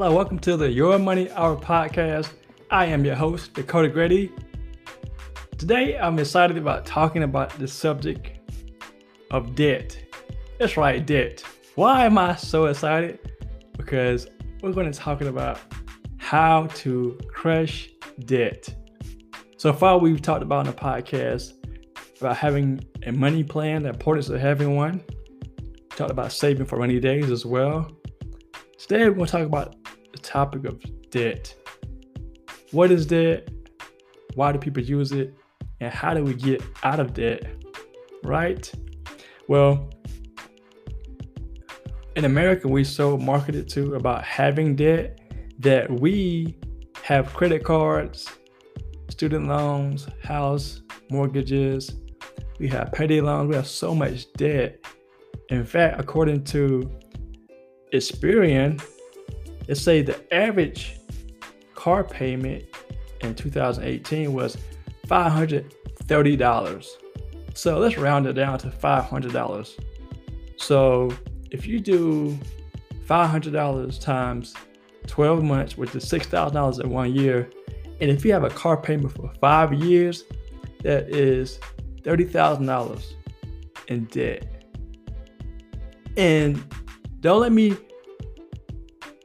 Hello, welcome to the Your Money Hour podcast. I am your host, Dakota Grady. Today, I'm excited about talking about the subject of debt. That's right, debt. Why am I so excited? Because we're going to talk about how to crush debt. So far, we've talked about in the podcast about having a money plan, the importance of having one. We talked about saving for rainy days as well. Today, we're going to talk about the topic of debt. What is debt? Why do people use it? And how do we get out of debt? Right? Well, in America, we so marketed to about having debt that we have credit cards, student loans, house mortgages, we have payday loans, we have so much debt. In fact, according to Experian, it say the average car payment in 2018 was $530. So let's round it down to $500. So if you do $500 times 12 months, which is $6,000 in one year, and if you have a car payment for five years, that is $30,000 in debt. And don't let me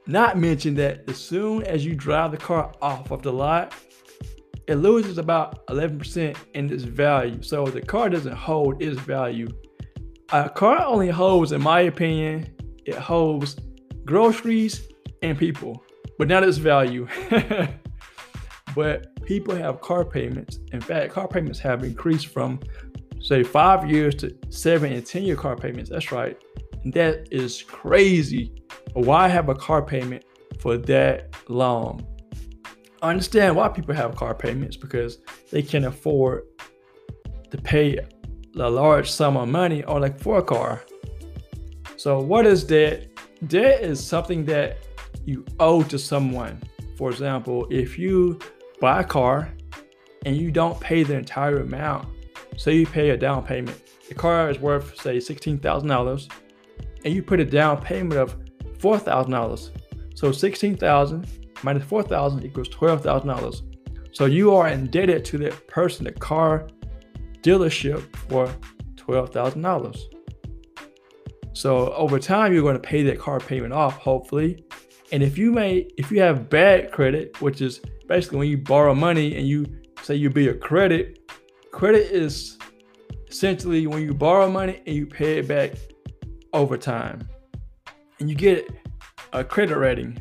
not mention that as soon as you drive the car off of the lot, it loses about 11% in its value. So the car doesn't hold its value. A car only holds, in my opinion, it holds groceries and people, but not its value. but people have car payments. In fact, car payments have increased from say five years to seven and 10 year car payments. That's right. And that is crazy. Why have a car payment for that long? I understand why people have car payments because they can afford to pay a large sum of money on like for a car. So what is debt? Debt is something that you owe to someone. For example, if you buy a car and you don't pay the entire amount, say you pay a down payment, the car is worth say $16,000 and you put a down payment of $4,000. So 16,000 minus 4,000 equals $12,000. So you are indebted to that person, the car dealership for $12,000. So over time, you're going to pay that car payment off, hopefully. And if you may, if you have bad credit, which is basically when you borrow money and you say you be a credit, credit is essentially when you borrow money and you pay it back over time. And you get a credit rating.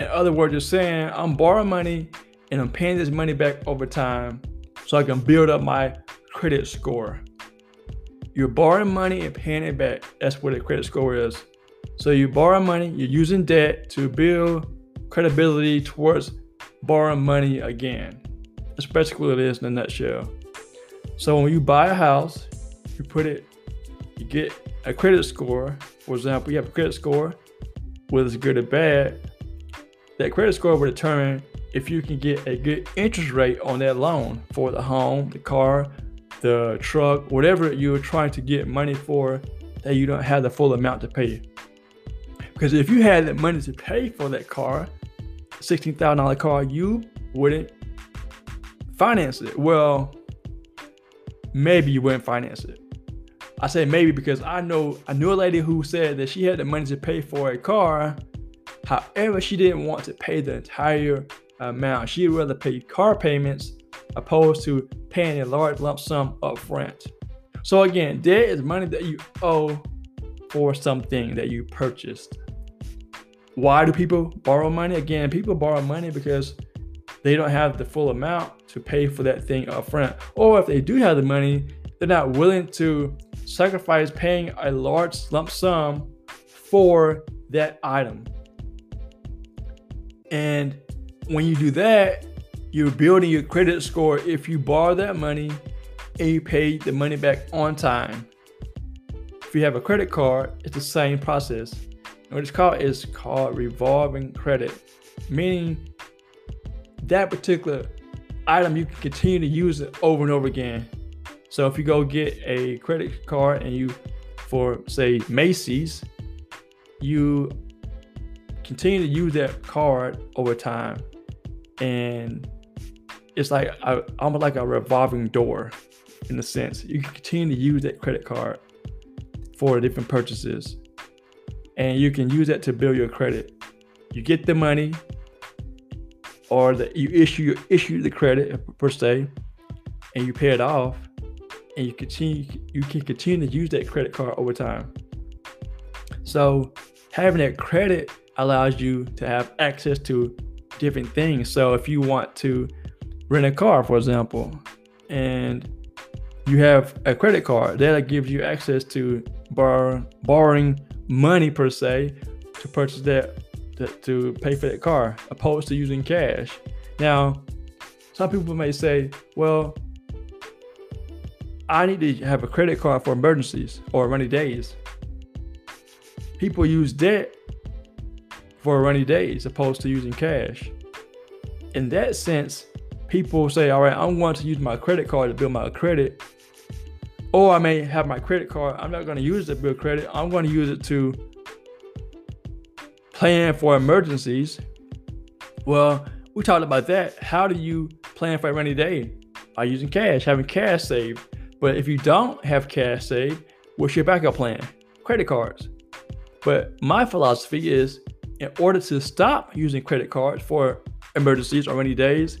In other words, you're saying I'm borrowing money and I'm paying this money back over time so I can build up my credit score. You're borrowing money and paying it back. That's what a credit score is. So you borrow money, you're using debt to build credibility towards borrowing money again. That's basically what it is in a nutshell. So when you buy a house, you put it, you get a credit score. For example, you have a credit score, whether it's good or bad. That credit score will determine if you can get a good interest rate on that loan for the home, the car, the truck, whatever you're trying to get money for that you don't have the full amount to pay. Because if you had the money to pay for that car, $16,000 car, you wouldn't finance it. Well, maybe you wouldn't finance it. I say maybe because I know I knew a lady who said that she had the money to pay for a car. However, she didn't want to pay the entire amount. She'd rather pay car payments opposed to paying a large lump sum up front. So again, debt is money that you owe for something that you purchased. Why do people borrow money? Again, people borrow money because they don't have the full amount to pay for that thing up front. Or if they do have the money, they're not willing to sacrifice paying a large lump sum for that item. And when you do that, you're building your credit score if you borrow that money and you pay the money back on time. If you have a credit card, it's the same process. what it's called is called revolving credit, meaning that particular item you can continue to use it over and over again. So if you go get a credit card and you for say Macy's, you continue to use that card over time, and it's like a, almost like a revolving door in a sense. You can continue to use that credit card for different purchases, and you can use that to build your credit. You get the money, or that you issue issue the credit per se, and you pay it off, and you continue you can continue to use that credit card over time. So having that credit allows you to have access to different things. So if you want to rent a car, for example, and you have a credit card that gives you access to borrow, borrowing money per se to purchase that to, to pay for that car opposed to using cash. Now, some people may say, well, I need to have a credit card for emergencies or rainy days. People use debt for rainy days opposed to using cash. In that sense, people say, all right, I'm going to use my credit card to build my credit. Or I may have my credit card. I'm not going to use it to build credit. I'm going to use it to plan for emergencies. Well, we talked about that. How do you plan for a rainy day? By using cash, having cash saved. But if you don't have cash saved, what's your backup plan? Credit cards. But my philosophy is in order to stop using credit cards for emergencies or rainy days,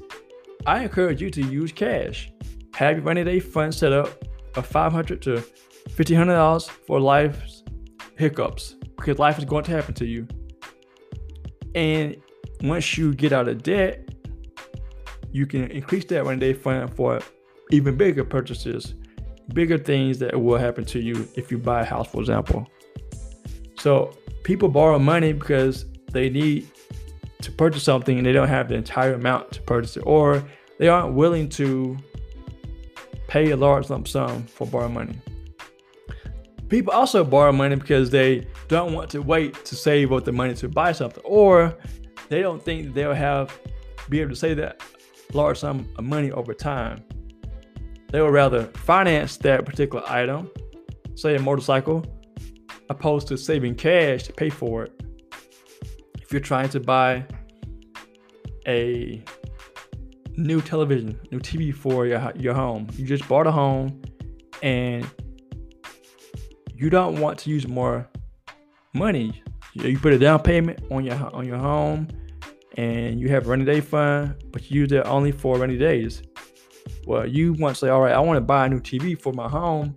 I encourage you to use cash. Have your rainy day fund set up of $500 to $1,500 for life's hiccups because life is going to happen to you. And once you get out of debt, you can increase that rainy day fund for even bigger purchases, bigger things that will happen to you if you buy a house, for example. So people borrow money because they need to purchase something and they don't have the entire amount to purchase it, or they aren't willing to pay a large lump sum for borrow money. People also borrow money because they don't want to wait to save up the money to buy something, or they don't think they'll have be able to save that large sum of money over time. They would rather finance that particular item, say a motorcycle, opposed to saving cash to pay for it. If you're trying to buy a new television, new TV for your your home, you just bought a home and you don't want to use more money. You put a down payment on your on your home and you have rainy day fund, but you use it only for rainy days. Well, you want to say, all right, I want to buy a new TV for my home,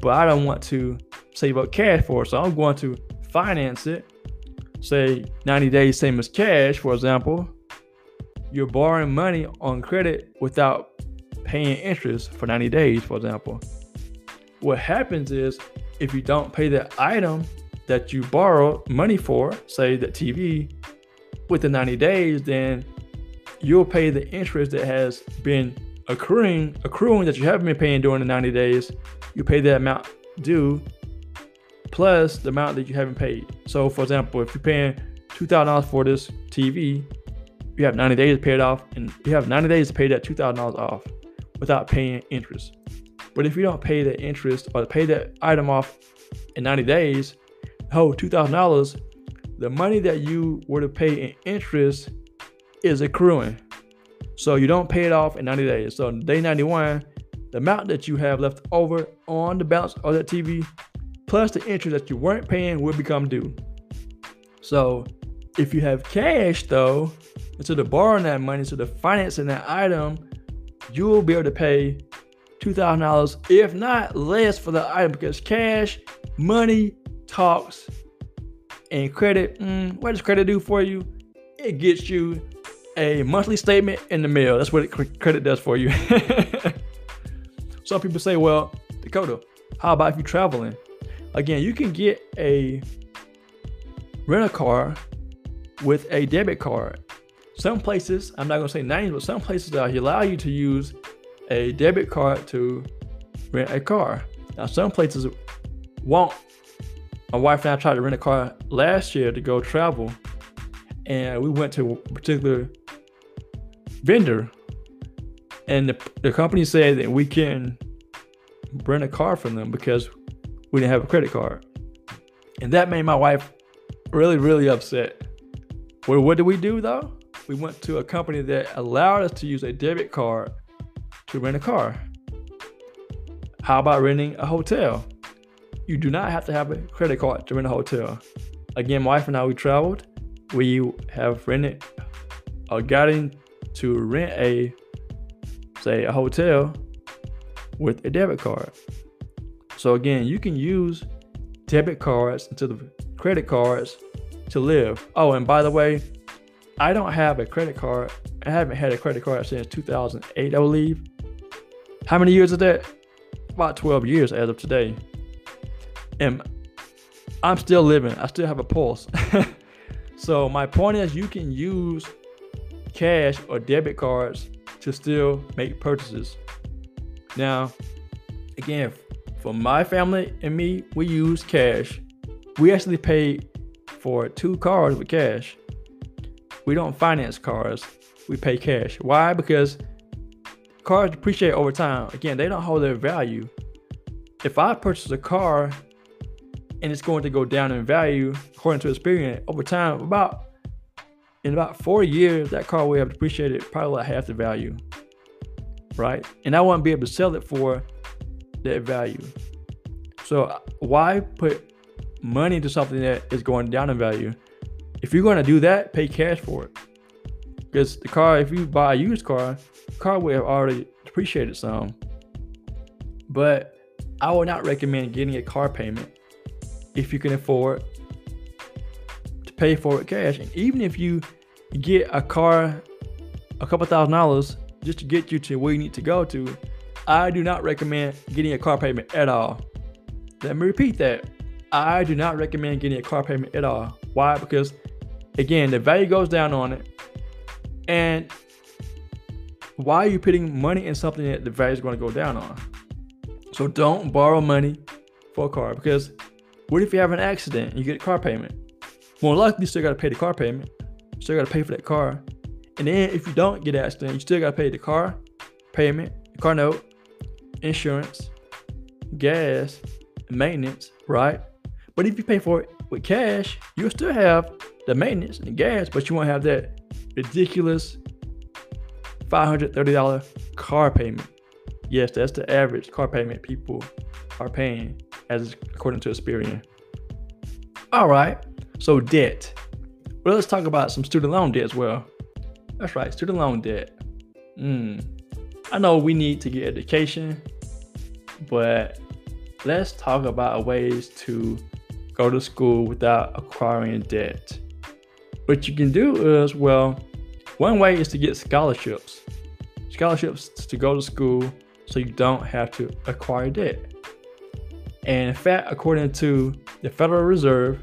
but I don't want to save up cash for it. So I'm going to finance it. Say 90 days, same as cash, for example. You're borrowing money on credit without paying interest for 90 days, for example. What happens is if you don't pay the item that you borrow money for, say the TV, within 90 days, then you'll pay the interest that has been accruing, accruing that you haven't been paying during the 90 days. You pay that amount due plus the amount that you haven't paid. So, for example, if you're paying $2,000 for this TV, you have 90 days to pay it off, and you have 90 days to pay that $2,000 off without paying interest. But if you don't pay that interest or pay that item off in 90 days, oh, $2,000, the money that you were to pay in interest is accruing. So you don't pay it off in 90 days. So day 91, the amount that you have left over on the balance of that TV plus the interest that you weren't paying will become due. So if you have cash though, instead of borrowing that money, instead of financing that item, you will be able to pay $2,000, if not less, for the item because cash, money talks, and credit. Mm, what does credit do for you? It gets you a monthly statement in the mail. That's what it, credit does for you. Some people say, well, Dakota, how about if you're traveling? Again, you can get a rent a car with a debit card. Some places, I'm not gonna say names, but some places allow you to use a debit card to rent a car. Now, some places won't. My wife and I tried to rent a car last year to go travel, and we went to a particular vendor, and the, the company said that we can rent a car from them because we didn't have a credit card. And that made my wife really, really upset Well, what did we do though? We went to a company that allowed us to use a debit card to rent a car. How about renting a hotel? You do not have to have a credit card to rent a hotel. Again, my wife and I, we traveled. We have rented or gotten to rent a, say, a hotel with a debit card. So again, you can use debit cards instead of credit cards to live. Oh, and by the way, I don't have a credit card. I haven't had a credit card since 2008, I believe. How many years is that? About 12 years as of today. And I'm still living. I still have a pulse. so my point is you can use cash or debit cards to still make purchases. Now, again, for my family and me, we use cash. We actually pay for two cars with cash. We don't finance cars. We pay cash. Why? Because cars depreciate over time. Again, they don't hold their value. If I purchase a car and it's going to go down in value according to Experian over time, about in about four years, that car will have depreciated probably like half the value. Right? And I won't be able to sell it for that value. So why put money into something that is going down in value? If you're going to do that, pay cash for it. Because the car, if you buy a used car, the car will have already depreciated some. But I would not recommend getting a car payment if you can afford to pay for it cash. And even if you get a car a couple thousand dollars just to get you to where you need to go to, I do not recommend getting a car payment at all. Let me repeat that. I do not recommend getting a car payment at all. Why? Because again, the value goes down on it. And why are you putting money in something that the value is going to go down on? So don't borrow money for a car because what if you have an accident and you get a car payment? More likely, you still got to pay the car payment. Still got to pay for that car. And then if you don't get an accident, you still got to pay the car payment, car note, insurance, gas, maintenance, right? But if you pay for it with cash, you'll still have the maintenance and the gas, but you won't have that ridiculous $530 car payment. Yes, that's the average car payment people are paying as according to Experian. All right, so debt. Well, let's talk about some student loan debt as well. That's right, student loan debt. Hmm. I know we need to get education, but let's talk about ways to go to school without acquiring debt. What you can do is, well, one way is to get scholarships. Scholarships to go to school so you don't have to acquire debt. And in fact, according to the Federal Reserve,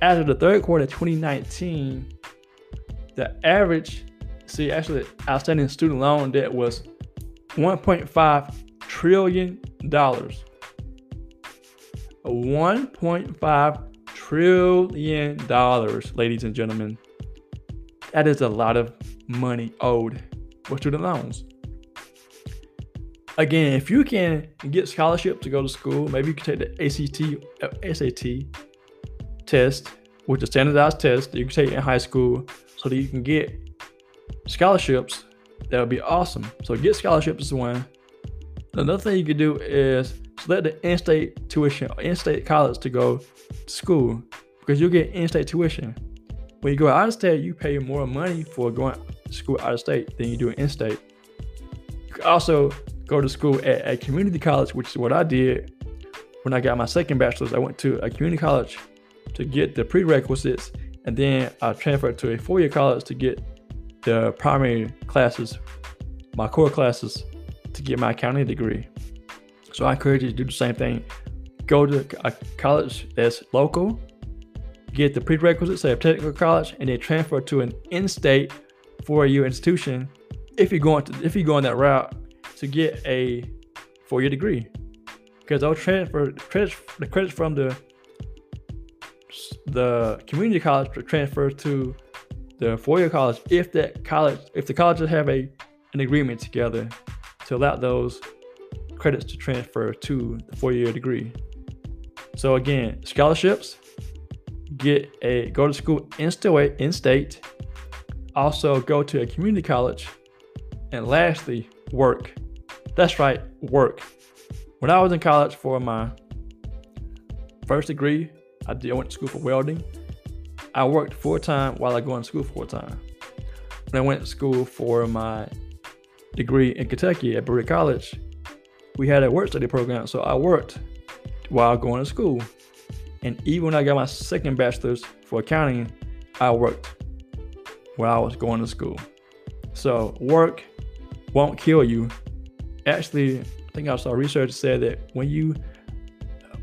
of the third quarter of 2019, the average, see, actually, outstanding student loan debt was 1.5 trillion dollars. 1.5 trillion dollars, ladies and gentlemen. That is a lot of money owed for student loans. Again, if you can get scholarship to go to school, maybe you can take the ACT, uh, SAT test, which is standardized test that you can take in high school, so that you can get scholarships. That would be awesome. So get scholarships is one. Another thing you could do is select the in-state tuition or in-state college to go to school because you'll get in-state tuition. When you go out of state, you pay more money for going to school out of state than you do in-state. You can also go to school at a community college, which is what I did when I got my second bachelor's. I went to a community college to get the prerequisites, and then I transferred to a four-year college to get the primary classes, my core classes, to get my accounting degree. So I encourage you to do the same thing. Go to a college that's local, get the prerequisites of technical college, and then transfer to an in-state four-year institution if you're going to if you're going that route to get a four-year degree. Because I'll transfer the credits from the the community college to transfer to the four-year college if that college if the colleges have a an agreement together to allow those credits to transfer to the four-year degree. So again, scholarships, get a go to school in state, in state also go to a community college, and lastly, work. That's right, work. When I was in college for my first degree, I, did, I went to school for welding. I worked full time while I go to school full time. When I went to school for my degree in Kentucky at Berea College, we had a work study program, so I worked while going to school. And even when I got my second bachelor's for accounting, I worked while I was going to school. So work won't kill you. Actually, I think I saw research said that when you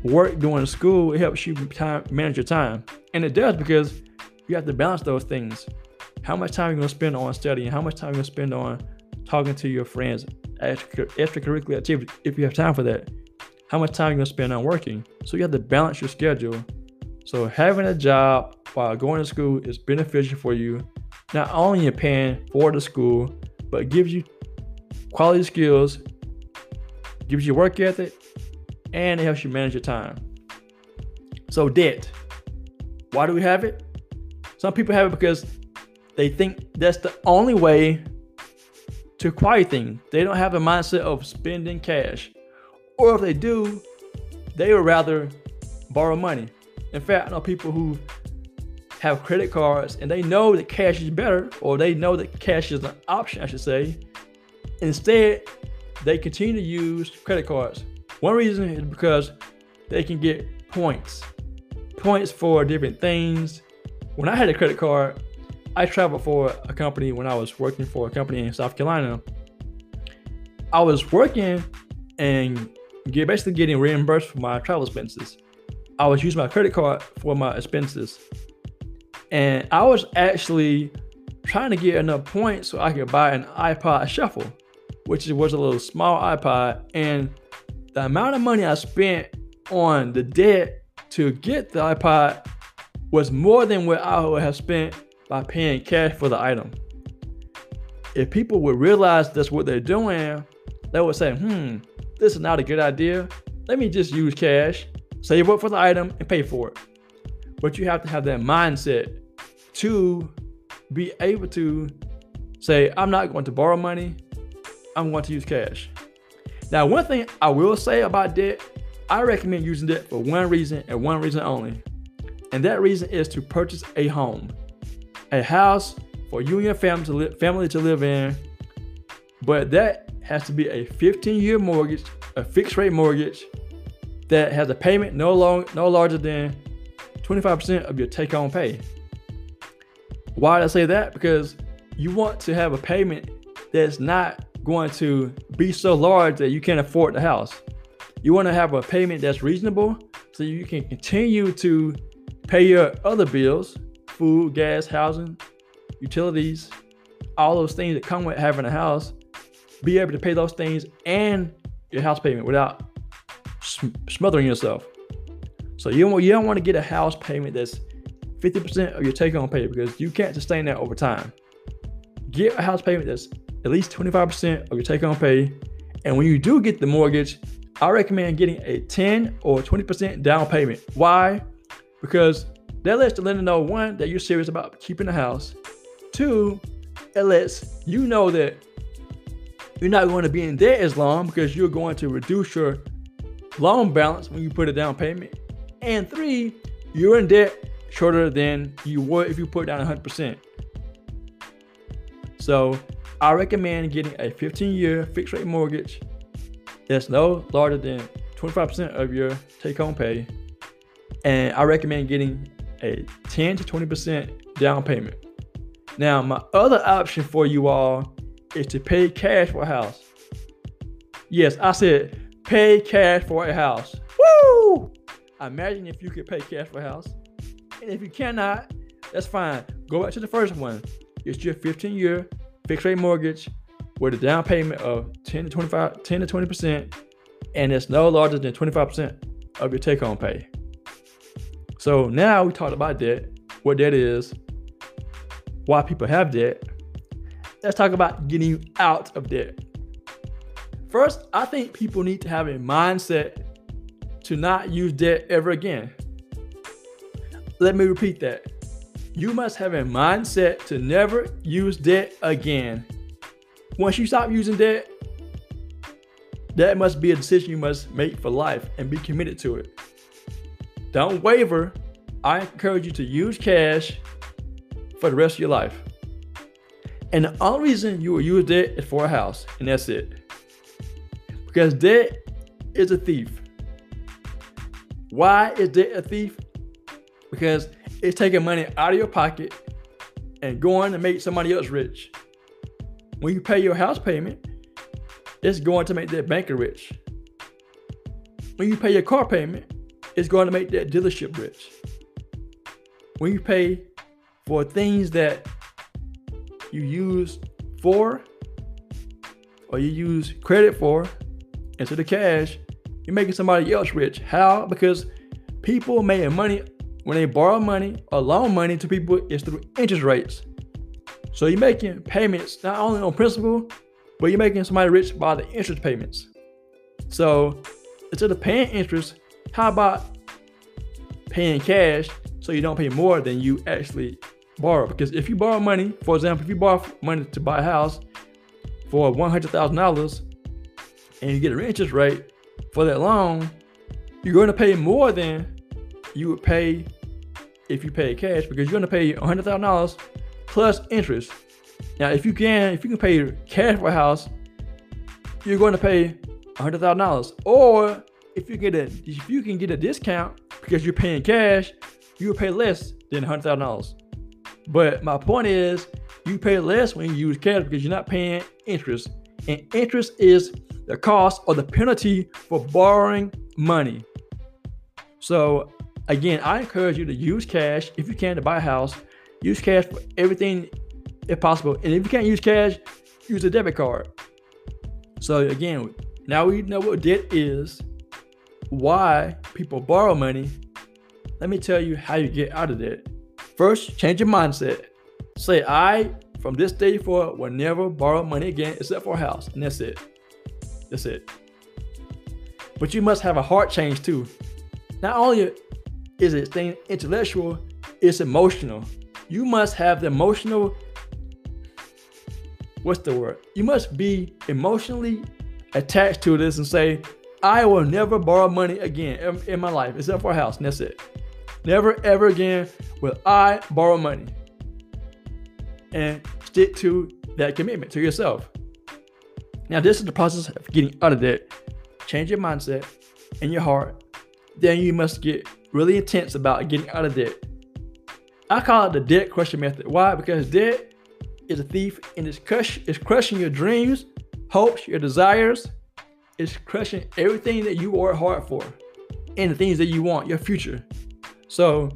work during school, it helps you time, manage your time. And it does because you have to balance those things. How much time are you to spend on studying? How much time are you to spend on talking to your friends, extracurricular activity, if you have time for that? How much time are you to spend on working? So you have to balance your schedule. So having a job while going to school is beneficial for you. Not only you're paying for the school, but gives you quality skills, gives you work ethic, and it helps you manage your time. So debt. Why do we have it? Some people have it because they think that's the only way to acquire things. They don't have a mindset of spending cash. Or if they do, they would rather borrow money. In fact, I know people who have credit cards and they know that cash is better, or they know that cash is an option, I should say. Instead, they continue to use credit cards. One reason is because they can get points. Points for different things. When I had a credit card, I traveled for a company when I was working for a company in South Carolina. I was working and get, basically getting reimbursed for my travel expenses. I was using my credit card for my expenses. And I was actually trying to get enough points so I could buy an iPod Shuffle, which was a little small iPod. And the amount of money I spent on the debt to get the iPod was more than what I would have spent by paying cash for the item. If people would realize that's what they're doing, they would say, hmm, this is not a good idea. Let me just use cash, save up for the item, and pay for it. But you have to have that mindset to be able to say, I'm not going to borrow money, I'm going to use cash. Now, one thing I will say about debt, I recommend using debt for one reason and one reason only. And that reason is to purchase a home a house for you and your family to, li- family to live in, but that has to be a 15 year mortgage, a fixed rate mortgage that has a payment no, long, no larger than 25% of your take home pay. Why did I say that? Because you want to have a payment that's not going to be so large that you can't afford the house. You want to have a payment that's reasonable so you can continue to pay your other bills food, gas, housing, utilities, all those things that come with having a house, be able to pay those things and your house payment without sm- smothering yourself. So you don't, you don't want to get a house payment that's 50% of your take-home pay because you can't sustain that over time. Get a house payment that's at least 25% of your take-home pay. And when you do get the mortgage, I recommend getting a 10 or 20% down payment. Why? Because that lets the lender know one, that you're serious about keeping the house. Two, it lets you know that you're not going to be in debt as long because you're going to reduce your loan balance when you put a down payment. And three, you're in debt shorter than you would if you put down 100%. So I recommend getting a 15 year fixed rate mortgage that's no larger than 25% of your take home pay. And I recommend getting a 10 to 20% down payment. Now, my other option for you all is to pay cash for a house. Yes, I said pay cash for a house. Woo! Imagine if you could pay cash for a house. And if you cannot, that's fine. Go back to the first one. It's your 15 year fixed rate mortgage with a down payment of 10 to 25, 10 to 20%, and it's no larger than 25% of your take home pay. So now we talked about debt, what debt is, why people have debt. Let's talk about getting you out of debt. First, I think people need to have a mindset to not use debt ever again. Let me repeat that. You must have a mindset to never use debt again. Once you stop using debt, that must be a decision you must make for life and be committed to it. Don't waver. I encourage you to use cash for the rest of your life. And the only reason you will use debt is for a house, and that's it. Because debt is a thief. Why is debt a thief? Because it's taking money out of your pocket and going to make somebody else rich. When you pay your house payment, it's going to make that banker rich. When you pay your car payment, it's going to make that dealership rich. When you pay for things that you use for or you use credit for instead of cash, you're making somebody else rich. How? Because people making money when they borrow money or loan money to people is through interest rates. So you're making payments not only on principal, but you're making somebody rich by the interest payments. So instead of paying interest, how about paying cash so you don't pay more than you actually borrow? Because if you borrow money, for example, if you borrow money to buy a house for $100,000 and you get an interest rate for that loan, you're going to pay more than you would pay if you pay cash because you're going to pay $100,000 plus interest. Now, if you can, if you can pay cash for a house, you're going to pay $100,000. Or if you get a if you can get a discount because you're paying cash, you will pay less than $100,000. But my point is, you pay less when you use cash because you're not paying interest. And interest is the cost or the penalty for borrowing money. So again, I encourage you to use cash if you can to buy a house. Use cash for everything if possible. And if you can't use cash, use a debit card. So again, now we know what debt is, why people borrow money. Let me tell you how you get out of debt. First, change your mindset. Say, I, from this day forward, will never borrow money again except for a house. And that's it. That's it. But you must have a heart change too. Not only is it thing intellectual, it's emotional. You must have the emotional what's the word? You must be emotionally attached to this and say, I will never borrow money again in, my life except for a house, and that's it. Never ever again will I borrow money. And stick to that commitment to yourself. Now, this is the process of getting out of debt. Change your mindset and your heart. Then you must get really intense about getting out of debt. I call it the debt crushing method. Why? Because debt is a thief and it's, crush, it's crushing your dreams, hopes, your desires. It's crushing everything that you work hard for and the things that you want, your future. So,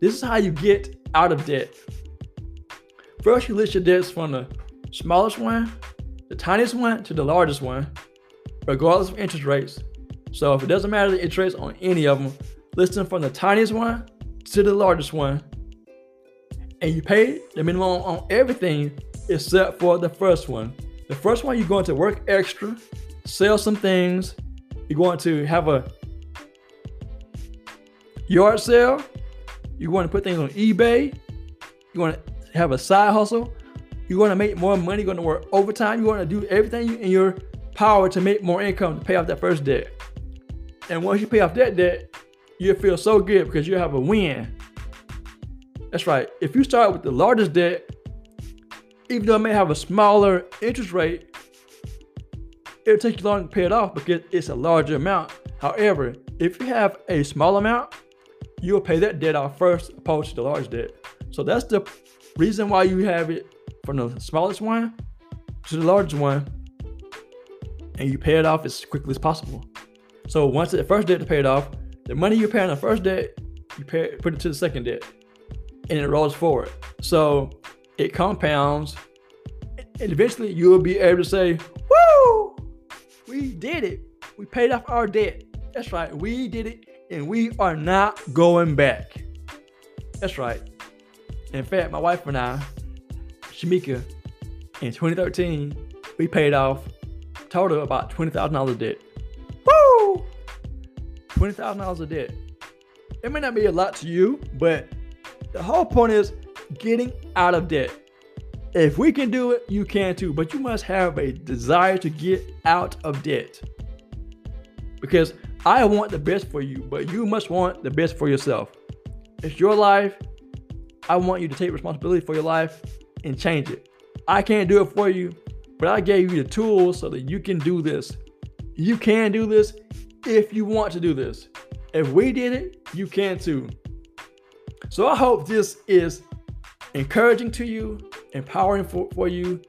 this is how you get out of debt. First, you list your debts from the smallest one the tiniest one to the largest one, regardless of interest rates. So if it doesn't matter the interest on any of them, list them from the tiniest one to the largest one. And you pay the minimum on everything except for the first one. The first one, you're going to work extra, sell some things, you're going to have a yard sale, you're going to put things on eBay, you're going to have a side hustle, you're going to make more money, you're going to work overtime. You're going to do everything in your power to make more income to pay off that first debt. And once you pay off that debt, you'll feel so good because you have a win. That's right. If you start with the largest debt, even though it may have a smaller interest rate, it'll take you long to pay it off because it's a larger amount. However, if you have a small amount, you'll pay that debt off first opposed to the large debt. So that's the reason why you have it from the smallest one to the largest one, and you pay it off as quickly as possible. So once the first debt is paid off, the money you pay on the first debt, you pay, put it to the second debt, and it rolls forward. So it compounds, and eventually you will be able to say, "Woo, we did it! We paid off our debt. That's right, we did it, and we are not going back." That's right. In fact, my wife and I, Shamika, in 2013, we paid off total about $20,000 debt. Woo! $20,000 of debt. It may not be a lot to you, but the whole point is getting out of debt. If we can do it, you can too, but you must have a desire to get out of debt. Because I want the best for you, but you must want the best for yourself. It's your life. I want you to take responsibility for your life and change it. I can't do it for you, but I gave you the tools so that you can do this. You can do this if you want to do this. If we did it, you can too. So I hope this is encouraging to you, empowering for, for you,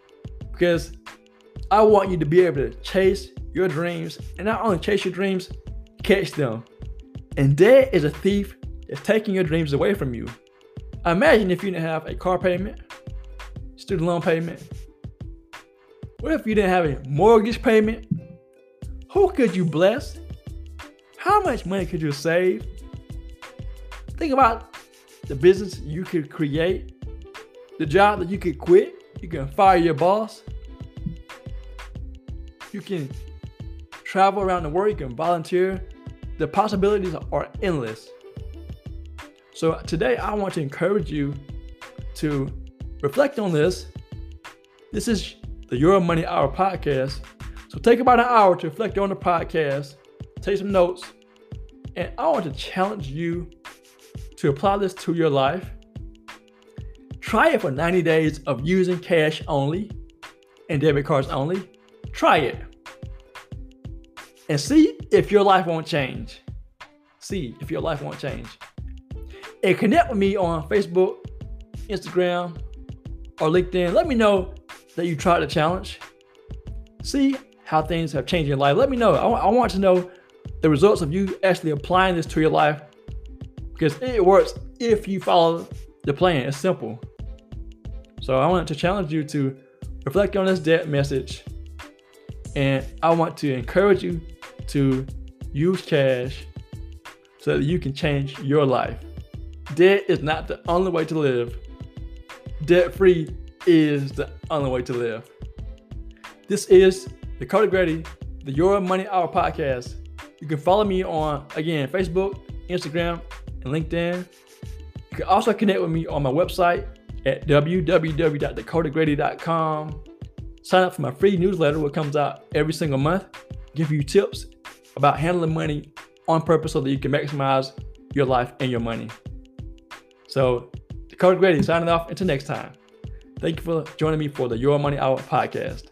because I want you to be able to chase your dreams and not only chase your dreams, catch them. And debt is a thief that's taking your dreams away from you. Imagine if you didn't have a car payment, student loan payment. What if you didn't have a mortgage payment? Who could you bless? How much money could you save? Think about the business you could create, the job that you could quit. You can fire your boss. You can travel around the world. You can volunteer. The possibilities are endless. So today I want to encourage you to reflect on this. This is the Your Money Hour podcast. So take about an hour to reflect on the podcast, take some notes, and I want to challenge you to apply this to your life. Try it for 90 days of using cash only and debit cards only. Try it. And see if your life won't change. See if your life won't change. And connect with me on Facebook, Instagram, or LinkedIn. Let me know that you tried the challenge. See how things have changed in your life. Let me know. I, I want to know the results of you actually applying this to your life because it works if you follow the plan. It's simple. So I want to challenge you to reflect on this debt message. And I want to encourage you to use cash so that you can change your life. Debt is not the only way to live. Debt free is the only way to live. This is Dakota Grady, the Your Money Hour podcast. You can follow me on, again, Facebook, Instagram, and LinkedIn. You can also connect with me on my website at www.dakotagrady.com. Sign up for my free newsletter, which comes out every single month. Give you tips about handling money on purpose so that you can maximize your life and your money. So, Dakota Grady signing off until next time. Thank you for joining me for the Your Money Hour podcast.